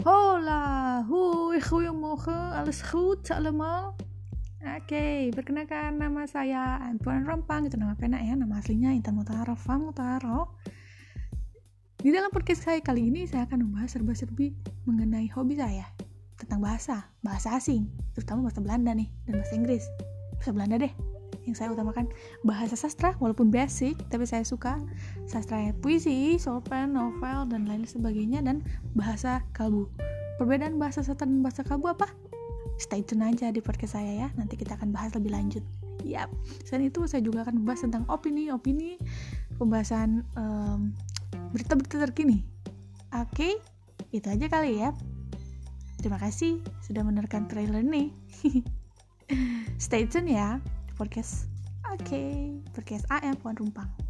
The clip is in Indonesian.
Hola, hui, goeiemorgen, alles goed allemaal? Oke, perkenalkan nama saya Puan Rompang, itu nama pena ya, nama aslinya Intan Mutaro, Fam Mutaro. Di dalam podcast saya kali ini saya akan membahas serba-serbi mengenai hobi saya tentang bahasa, bahasa asing, terutama bahasa Belanda nih dan bahasa Inggris. Bahasa Belanda deh, yang saya utamakan bahasa sastra walaupun basic tapi saya suka sastra puisi, sopan, novel dan lain sebagainya dan bahasa kalbu. Perbedaan bahasa sastra dan bahasa kalbu apa? Stay tune aja di podcast saya ya. Nanti kita akan bahas lebih lanjut. Yap. Selain itu saya juga akan membahas tentang opini-opini pembahasan um, berita-berita terkini. Oke, itu aja kali ya. Terima kasih sudah menerkan trailer nih. Stay tune ya podcast. Oke, okay. podcast AM Puan Rumpang.